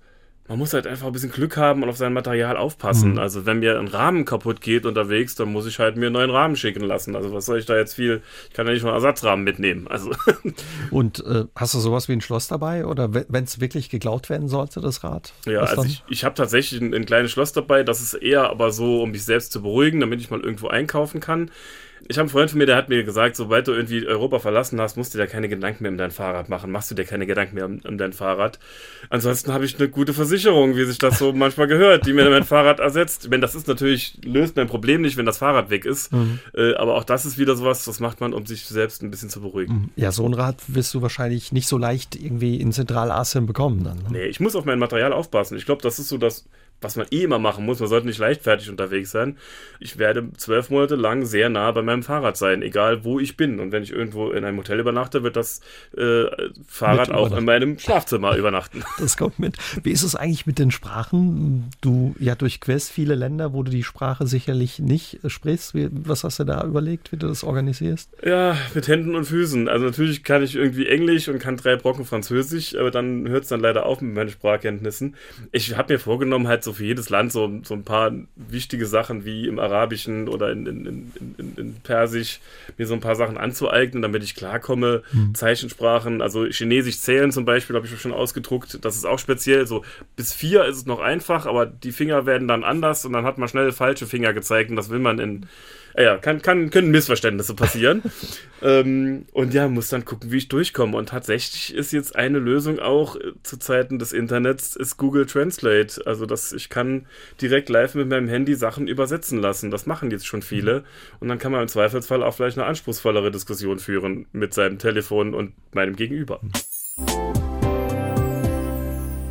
man muss halt einfach ein bisschen Glück haben und auf sein Material aufpassen. Mhm. Also wenn mir ein Rahmen kaputt geht unterwegs, dann muss ich halt mir einen neuen Rahmen schicken lassen. Also was soll ich da jetzt viel, ich kann ja nicht mal Ersatzrahmen mitnehmen. Also. Und äh, hast du sowas wie ein Schloss dabei oder wenn es wirklich geklaut werden sollte, das Rad? Ja, also ich, ich habe tatsächlich ein, ein kleines Schloss dabei. Das ist eher aber so, um mich selbst zu beruhigen, damit ich mal irgendwo einkaufen kann. Ich habe einen Freund von mir, der hat mir gesagt, sobald du irgendwie Europa verlassen hast, musst du dir keine Gedanken mehr um dein Fahrrad machen. Machst du dir keine Gedanken mehr um, um dein Fahrrad. Ansonsten habe ich eine gute Versicherung, wie sich das so manchmal gehört, die mir mein Fahrrad ersetzt. Wenn das ist natürlich, löst mein Problem nicht, wenn das Fahrrad weg ist. Mhm. Äh, aber auch das ist wieder sowas, das macht man, um sich selbst ein bisschen zu beruhigen. Mhm. Ja, so ein Rad wirst du wahrscheinlich nicht so leicht irgendwie in Zentralasien bekommen dann. Ne? Nee, ich muss auf mein Material aufpassen. Ich glaube, das ist so das was man eh immer machen muss, man sollte nicht leichtfertig unterwegs sein. Ich werde zwölf Monate lang sehr nah bei meinem Fahrrad sein, egal wo ich bin. Und wenn ich irgendwo in einem Hotel übernachte, wird das äh, Fahrrad auch in meinem Schlafzimmer übernachten. Das kommt mit. Wie ist es eigentlich mit den Sprachen? Du ja durchquerst viele Länder, wo du die Sprache sicherlich nicht sprichst. Wie, was hast du da überlegt, wie du das organisierst? Ja, mit Händen und Füßen. Also natürlich kann ich irgendwie Englisch und kann drei Brocken Französisch, aber dann hört es dann leider auf mit meinen Sprachkenntnissen. Ich habe mir vorgenommen, halt so für jedes Land so, so ein paar wichtige Sachen wie im Arabischen oder in, in, in, in Persisch mir so ein paar Sachen anzueignen, damit ich klarkomme. Mhm. Zeichensprachen, also Chinesisch zählen zum Beispiel, habe ich schon ausgedruckt. Das ist auch speziell. So bis vier ist es noch einfach, aber die Finger werden dann anders und dann hat man schnell falsche Finger gezeigt und das will man in ja, kann, kann, können Missverständnisse passieren. ähm, und ja, muss dann gucken, wie ich durchkomme. Und tatsächlich ist jetzt eine Lösung auch äh, zu Zeiten des Internets, ist Google Translate. Also, dass ich kann direkt live mit meinem Handy Sachen übersetzen lassen. Das machen jetzt schon viele. Und dann kann man im Zweifelsfall auch vielleicht eine anspruchsvollere Diskussion führen mit seinem Telefon und meinem Gegenüber.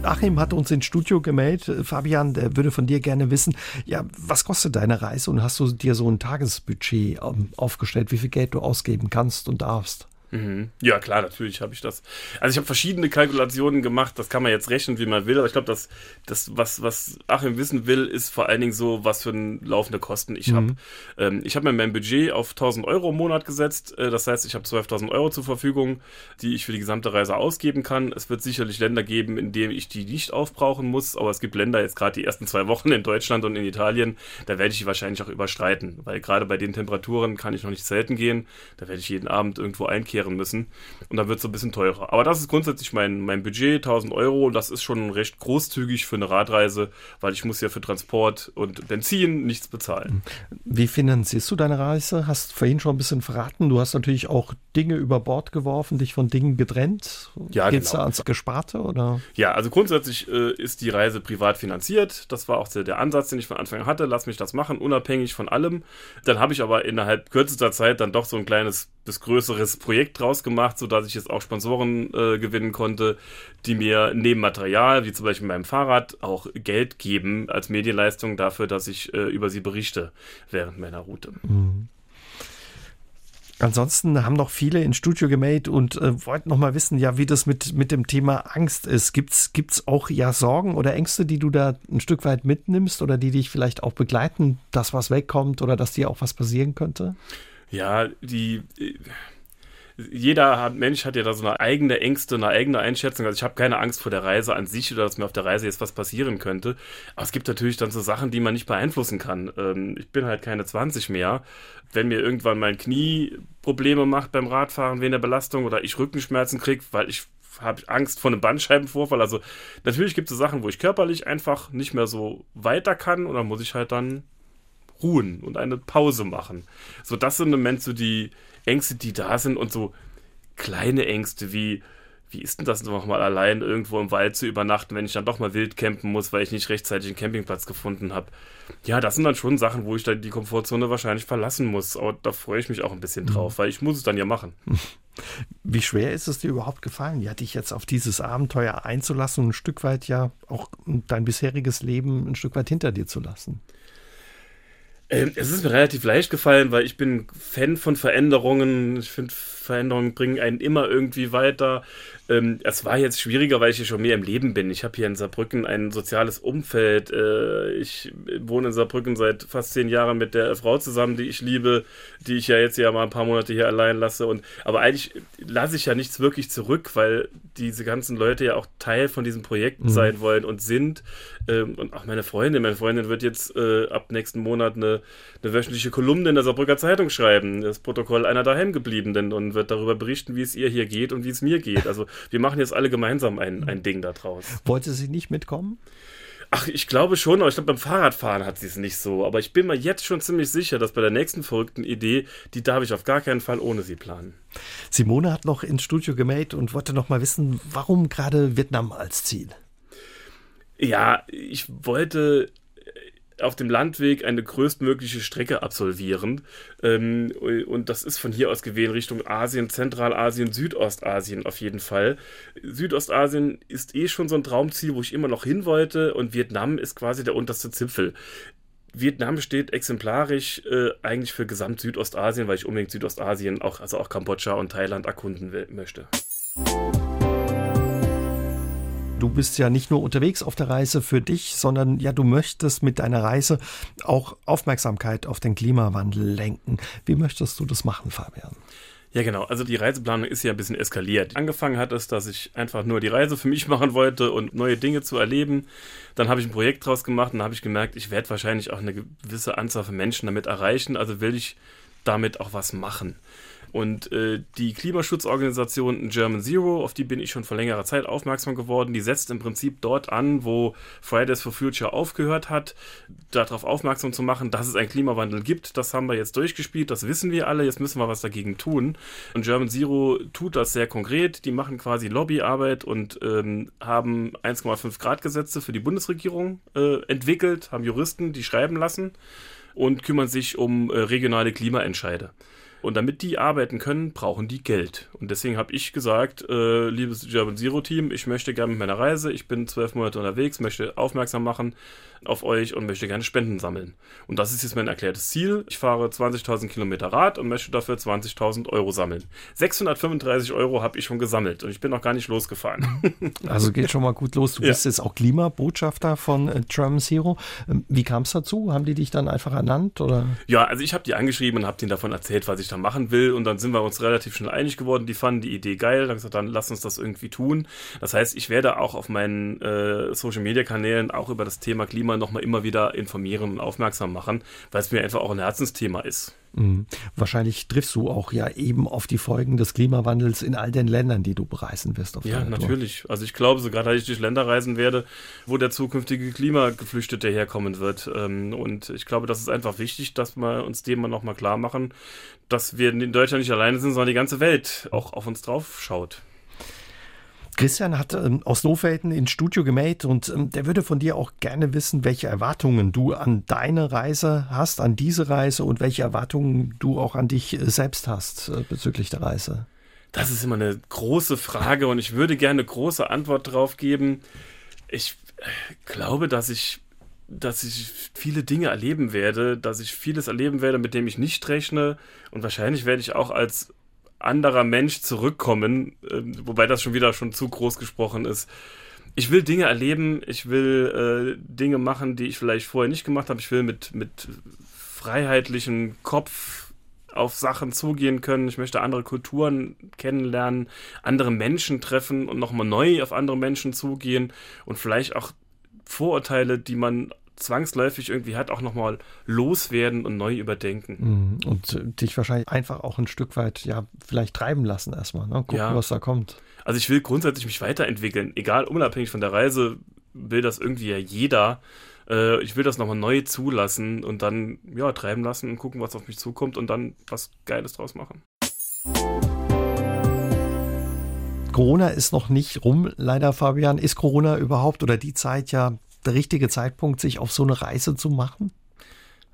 Achim hat uns ins Studio gemeldet. Fabian, der würde von dir gerne wissen, ja, was kostet deine Reise und hast du dir so ein Tagesbudget ähm, aufgestellt, wie viel Geld du ausgeben kannst und darfst? Mhm. Ja, klar, natürlich habe ich das. Also ich habe verschiedene Kalkulationen gemacht, das kann man jetzt rechnen, wie man will, aber ich glaube, das, das was, was Achim wissen will, ist vor allen Dingen so, was für laufende Kosten ich mhm. habe. Ähm, ich habe mir mein Budget auf 1000 Euro im Monat gesetzt, äh, das heißt, ich habe 12.000 Euro zur Verfügung, die ich für die gesamte Reise ausgeben kann. Es wird sicherlich Länder geben, in denen ich die nicht aufbrauchen muss, aber es gibt Länder, jetzt gerade die ersten zwei Wochen in Deutschland und in Italien, da werde ich die wahrscheinlich auch überstreiten, weil gerade bei den Temperaturen kann ich noch nicht selten gehen, da werde ich jeden Abend irgendwo einkehren zurückkehren müssen. Und dann wird es ein bisschen teurer. Aber das ist grundsätzlich mein, mein Budget, 1000 Euro. Und das ist schon recht großzügig für eine Radreise, weil ich muss ja für Transport und Benzin nichts bezahlen. Wie finanzierst du deine Reise? Hast vorhin schon ein bisschen verraten. Du hast natürlich auch Dinge über Bord geworfen, dich von Dingen getrennt. Ja, Geht's genau. da ans Gesparte oder? Ja, also grundsätzlich äh, ist die Reise privat finanziert. Das war auch der, der Ansatz, den ich von Anfang an hatte. Lass mich das machen, unabhängig von allem. Dann habe ich aber innerhalb kürzester Zeit dann doch so ein kleines bis größeres Projekt draus gemacht, sodass ich jetzt auch Sponsoren äh, gewinnen konnte, die mir neben Material, wie zum Beispiel meinem Fahrrad, auch Geld geben als Medienleistung dafür, dass ich äh, über sie berichte während meiner Route. Mhm. Ansonsten haben noch viele ins Studio gemeldet und äh, wollten noch mal wissen, ja, wie das mit, mit dem Thema Angst ist. Gibt's gibt's auch ja Sorgen oder Ängste, die du da ein Stück weit mitnimmst oder die dich vielleicht auch begleiten, dass was wegkommt oder dass dir auch was passieren könnte? Ja, die jeder hat, Mensch hat ja da so eine eigene Ängste, eine eigene Einschätzung. Also ich habe keine Angst vor der Reise an sich oder dass mir auf der Reise jetzt was passieren könnte. Aber es gibt natürlich dann so Sachen, die man nicht beeinflussen kann. Ähm, ich bin halt keine 20 mehr. Wenn mir irgendwann mein Knie Probleme macht beim Radfahren wegen der Belastung oder ich Rückenschmerzen kriege, weil ich habe Angst vor einem Bandscheibenvorfall. Also natürlich gibt es so Sachen, wo ich körperlich einfach nicht mehr so weiter kann und dann muss ich halt dann ruhen und eine Pause machen. So, das sind im Moment so die Ängste, die da sind und so kleine Ängste wie, wie ist denn das nochmal allein irgendwo im Wald zu übernachten, wenn ich dann doch mal wild campen muss, weil ich nicht rechtzeitig einen Campingplatz gefunden habe. Ja, das sind dann schon Sachen, wo ich dann die Komfortzone wahrscheinlich verlassen muss. Aber da freue ich mich auch ein bisschen mhm. drauf, weil ich muss es dann ja machen. Wie schwer ist es dir überhaupt gefallen, ja, dich jetzt auf dieses Abenteuer einzulassen und ein Stück weit ja auch dein bisheriges Leben ein Stück weit hinter dir zu lassen? Ähm, es ist mir relativ leicht gefallen, weil ich bin Fan von Veränderungen. Ich finde, Veränderungen bringen einen immer irgendwie weiter. Ähm, es war jetzt schwieriger, weil ich hier schon mehr im Leben bin. Ich habe hier in Saarbrücken ein soziales Umfeld. Äh, ich wohne in Saarbrücken seit fast zehn Jahren mit der Frau zusammen, die ich liebe, die ich ja jetzt ja mal ein paar Monate hier allein lasse. Und aber eigentlich lasse ich ja nichts wirklich zurück, weil diese ganzen Leute ja auch Teil von diesem Projekt mhm. sein wollen und sind. Ähm, und auch meine Freundin, meine Freundin wird jetzt äh, ab nächsten Monat eine, eine wöchentliche Kolumne in der Saarbrücker Zeitung schreiben. Das Protokoll einer daheimgebliebenen und wird darüber berichten, wie es ihr hier geht und wie es mir geht. Also wir machen jetzt alle gemeinsam ein, ein Ding daraus. Wollte sie nicht mitkommen? Ach, ich glaube schon, aber ich glaube, beim Fahrradfahren hat sie es nicht so. Aber ich bin mir jetzt schon ziemlich sicher, dass bei der nächsten verrückten Idee, die darf ich auf gar keinen Fall ohne sie planen. Simone hat noch ins Studio gemeldet und wollte noch mal wissen, warum gerade Vietnam als Ziel? Ja, ich wollte auf dem Landweg eine größtmögliche Strecke absolvieren. Ähm, und das ist von hier aus gewählt Richtung Asien, Zentralasien, Südostasien auf jeden Fall. Südostasien ist eh schon so ein Traumziel, wo ich immer noch hin wollte und Vietnam ist quasi der unterste Zipfel. Vietnam steht exemplarisch äh, eigentlich für gesamt Südostasien, weil ich unbedingt Südostasien, auch, also auch Kambodscha und Thailand erkunden will, möchte. Du bist ja nicht nur unterwegs auf der Reise für dich, sondern ja, du möchtest mit deiner Reise auch Aufmerksamkeit auf den Klimawandel lenken. Wie möchtest du das machen, Fabian? Ja, genau. Also die Reiseplanung ist ja ein bisschen eskaliert. Angefangen hat es, dass ich einfach nur die Reise für mich machen wollte und neue Dinge zu erleben. Dann habe ich ein Projekt draus gemacht und habe ich gemerkt, ich werde wahrscheinlich auch eine gewisse Anzahl von Menschen damit erreichen. Also will ich damit auch was machen. Und äh, die Klimaschutzorganisation German Zero, auf die bin ich schon vor längerer Zeit aufmerksam geworden, die setzt im Prinzip dort an, wo Fridays for Future aufgehört hat, darauf aufmerksam zu machen, dass es einen Klimawandel gibt. Das haben wir jetzt durchgespielt, das wissen wir alle, jetzt müssen wir was dagegen tun. Und German Zero tut das sehr konkret. Die machen quasi Lobbyarbeit und ähm, haben 1,5 Grad Gesetze für die Bundesregierung äh, entwickelt, haben Juristen, die schreiben lassen und kümmern sich um äh, regionale Klimaentscheide. Und damit die arbeiten können, brauchen die Geld. Und deswegen habe ich gesagt, äh, liebes German Zero Team, ich möchte gerne mit meiner Reise, ich bin zwölf Monate unterwegs, möchte aufmerksam machen auf euch und möchte gerne Spenden sammeln. Und das ist jetzt mein erklärtes Ziel. Ich fahre 20.000 Kilometer Rad und möchte dafür 20.000 Euro sammeln. 635 Euro habe ich schon gesammelt und ich bin noch gar nicht losgefahren. Also geht schon mal gut los. Du ja. bist jetzt auch Klimabotschafter von äh, German Zero. Ähm, wie kam es dazu? Haben die dich dann einfach ernannt? Oder? Ja, also ich habe die angeschrieben und habe denen davon erzählt, was ich ich da machen will. Und dann sind wir uns relativ schnell einig geworden. Die fanden die Idee geil. Dann gesagt, dann lass uns das irgendwie tun. Das heißt, ich werde auch auf meinen äh, Social Media Kanälen auch über das Thema Klima nochmal immer wieder informieren und aufmerksam machen, weil es mir einfach auch ein Herzensthema ist. Mhm. Wahrscheinlich triffst du auch ja eben auf die Folgen des Klimawandels in all den Ländern, die du bereisen wirst. ja, natürlich. Also ich glaube sogar, dass ich durch Länder reisen werde, wo der zukünftige Klimageflüchtete herkommen wird. Ähm, und ich glaube, das ist einfach wichtig, dass wir uns dem mal nochmal klar machen, dass wir in Deutschland nicht alleine sind, sondern die ganze Welt auch auf uns drauf schaut. Christian hat ähm, aus Lohfelden ins Studio gemäht und ähm, der würde von dir auch gerne wissen, welche Erwartungen du an deine Reise hast, an diese Reise und welche Erwartungen du auch an dich äh, selbst hast äh, bezüglich der Reise. Das ist immer eine große Frage und ich würde gerne eine große Antwort drauf geben. Ich äh, glaube, dass ich dass ich viele Dinge erleben werde, dass ich vieles erleben werde, mit dem ich nicht rechne. Und wahrscheinlich werde ich auch als anderer Mensch zurückkommen, äh, wobei das schon wieder schon zu groß gesprochen ist. Ich will Dinge erleben, ich will äh, Dinge machen, die ich vielleicht vorher nicht gemacht habe. Ich will mit, mit freiheitlichem Kopf auf Sachen zugehen können. Ich möchte andere Kulturen kennenlernen, andere Menschen treffen und nochmal neu auf andere Menschen zugehen und vielleicht auch Vorurteile, die man zwangsläufig irgendwie hat, auch nochmal loswerden und neu überdenken. Mhm. Und dich wahrscheinlich einfach auch ein Stück weit, ja, vielleicht treiben lassen erstmal, ne? gucken, ja. was da kommt. Also ich will grundsätzlich mich weiterentwickeln, egal, unabhängig von der Reise, will das irgendwie ja jeder. Äh, ich will das nochmal neu zulassen und dann, ja, treiben lassen und gucken, was auf mich zukommt und dann was Geiles draus machen. Corona ist noch nicht rum, leider, Fabian. Ist Corona überhaupt oder die Zeit ja der richtige Zeitpunkt, sich auf so eine Reise zu machen?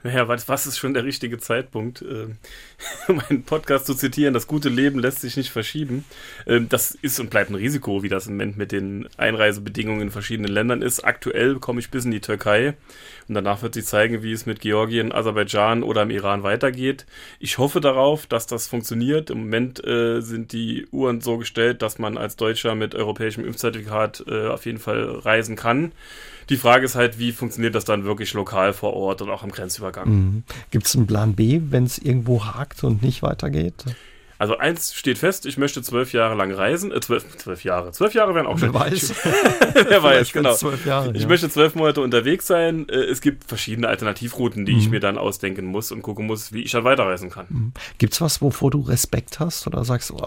Naja, was, was ist schon der richtige Zeitpunkt? Ähm, um einen Podcast zu zitieren, das gute Leben lässt sich nicht verschieben. Ähm, das ist und bleibt ein Risiko, wie das im Moment mit den Einreisebedingungen in verschiedenen Ländern ist. Aktuell komme ich bis in die Türkei und danach wird sie zeigen, wie es mit Georgien, Aserbaidschan oder im Iran weitergeht. Ich hoffe darauf, dass das funktioniert. Im Moment äh, sind die Uhren so gestellt, dass man als Deutscher mit europäischem Impfzertifikat äh, auf jeden Fall reisen kann. Die Frage ist halt, wie funktioniert das dann wirklich lokal vor Ort und auch im Grenzübergang? Mhm. Gibt es einen Plan B, wenn es irgendwo hakt und nicht weitergeht? Also eins steht fest, ich möchte zwölf Jahre lang reisen. Äh, zwölf, zwölf Jahre. Zwölf Jahre wären auch schon. Wer weiß. Wer weiß, genau. Zwölf Jahre, ich ja. möchte zwölf Monate unterwegs sein. Äh, es gibt verschiedene Alternativrouten, die mhm. ich mir dann ausdenken muss und gucken muss, wie ich dann weiterreisen kann. Mhm. Gibt es was, wovor du Respekt hast oder sagst, oh,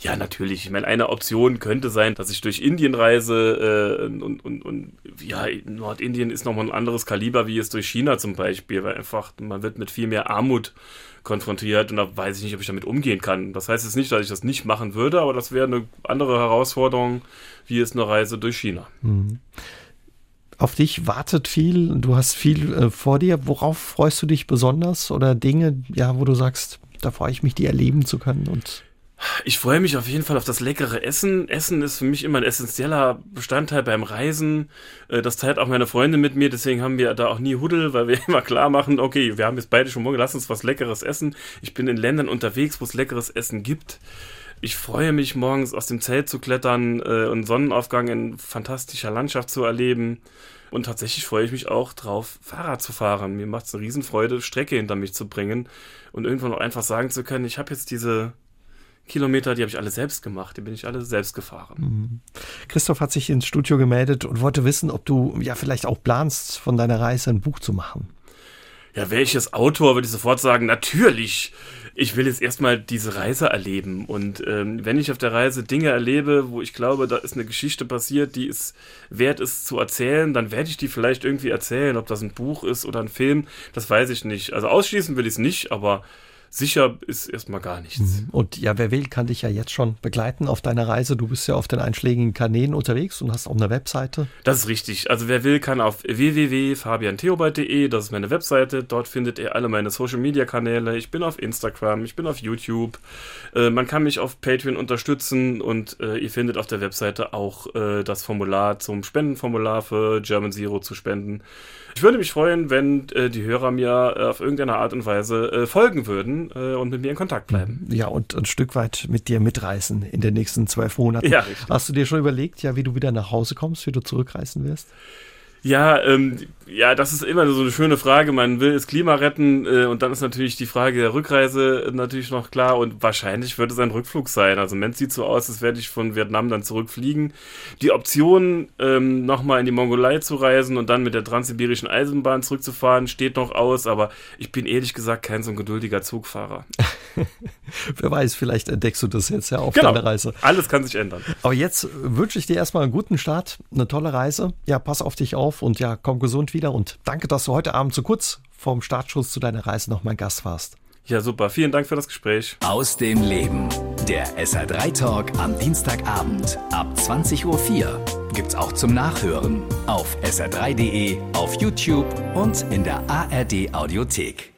ja, natürlich. Ich meine, eine Option könnte sein, dass ich durch Indien reise äh, und, und, und ja, Nordindien ist nochmal ein anderes Kaliber wie es durch China zum Beispiel, weil einfach man wird mit viel mehr Armut konfrontiert und da weiß ich nicht, ob ich damit umgehen kann. Das heißt jetzt nicht, dass ich das nicht machen würde, aber das wäre eine andere Herausforderung, wie es eine Reise durch China. Mhm Auf dich wartet viel, du hast viel äh, vor dir. Worauf freust du dich besonders oder Dinge, ja, wo du sagst, da freue ich mich, die erleben zu können und ich freue mich auf jeden Fall auf das leckere Essen. Essen ist für mich immer ein essentieller Bestandteil beim Reisen. Äh, das teilt auch meine Freunde mit mir, deswegen haben wir da auch nie Huddel, weil wir immer klar machen, okay, wir haben jetzt beide schon morgen, lass uns was Leckeres essen. Ich bin in Ländern unterwegs, wo es leckeres Essen gibt. Ich freue mich morgens aus dem Zelt zu klettern äh, und Sonnenaufgang in fantastischer Landschaft zu erleben. Und tatsächlich freue ich mich auch drauf, Fahrrad zu fahren. Mir macht es eine Riesenfreude, Strecke hinter mich zu bringen und irgendwann auch einfach sagen zu können, ich habe jetzt diese Kilometer, die habe ich alle selbst gemacht, die bin ich alle selbst gefahren. Mhm. Christoph hat sich ins Studio gemeldet und wollte wissen, ob du ja vielleicht auch planst, von deiner Reise ein Buch zu machen. Ja, jetzt Autor, würde ich sofort sagen, natürlich. Ich will jetzt erstmal diese Reise erleben. Und ähm, wenn ich auf der Reise Dinge erlebe, wo ich glaube, da ist eine Geschichte passiert, die es wert ist zu erzählen, dann werde ich die vielleicht irgendwie erzählen. Ob das ein Buch ist oder ein Film, das weiß ich nicht. Also ausschließen will ich es nicht, aber sicher ist erstmal gar nichts. Mhm. Und ja, wer will, kann dich ja jetzt schon begleiten auf deiner Reise. Du bist ja auf den einschlägigen Kanälen unterwegs und hast auch eine Webseite. Das ist richtig. Also wer will, kann auf www.fabiantheobald.de, das ist meine Webseite. Dort findet ihr alle meine Social Media Kanäle. Ich bin auf Instagram, ich bin auf YouTube. Äh, man kann mich auf Patreon unterstützen und äh, ihr findet auf der Webseite auch äh, das Formular zum Spendenformular für German Zero zu spenden. Ich würde mich freuen, wenn äh, die Hörer mir äh, auf irgendeine Art und Weise äh, folgen würden äh, und mit mir in Kontakt bleiben. Ja, und ein Stück weit mit dir mitreisen in den nächsten zwölf Monaten. Ja, richtig. Hast du dir schon überlegt, ja, wie du wieder nach Hause kommst, wie du zurückreisen wirst? Ja, ähm, ja, das ist immer so eine schöne Frage. Man will das Klima retten äh, und dann ist natürlich die Frage der Rückreise natürlich noch klar und wahrscheinlich wird es ein Rückflug sein. Also Mensch sieht so aus, als werde ich von Vietnam dann zurückfliegen. Die Option, ähm, nochmal in die Mongolei zu reisen und dann mit der transsibirischen Eisenbahn zurückzufahren, steht noch aus, aber ich bin ehrlich gesagt kein so ein geduldiger Zugfahrer. Wer weiß, vielleicht entdeckst du das jetzt ja auf genau. deiner Reise. Alles kann sich ändern. Aber jetzt wünsche ich dir erstmal einen guten Start, eine tolle Reise. Ja, pass auf dich auf und ja, komm gesund wieder und danke, dass du heute Abend so kurz vorm Startschuss zu deiner Reise noch mein Gast warst. Ja, super. Vielen Dank für das Gespräch. Aus dem Leben. Der SR3 Talk am Dienstagabend ab 20.04 Uhr. Gibt's auch zum Nachhören auf sr3.de, auf YouTube und in der ARD Audiothek.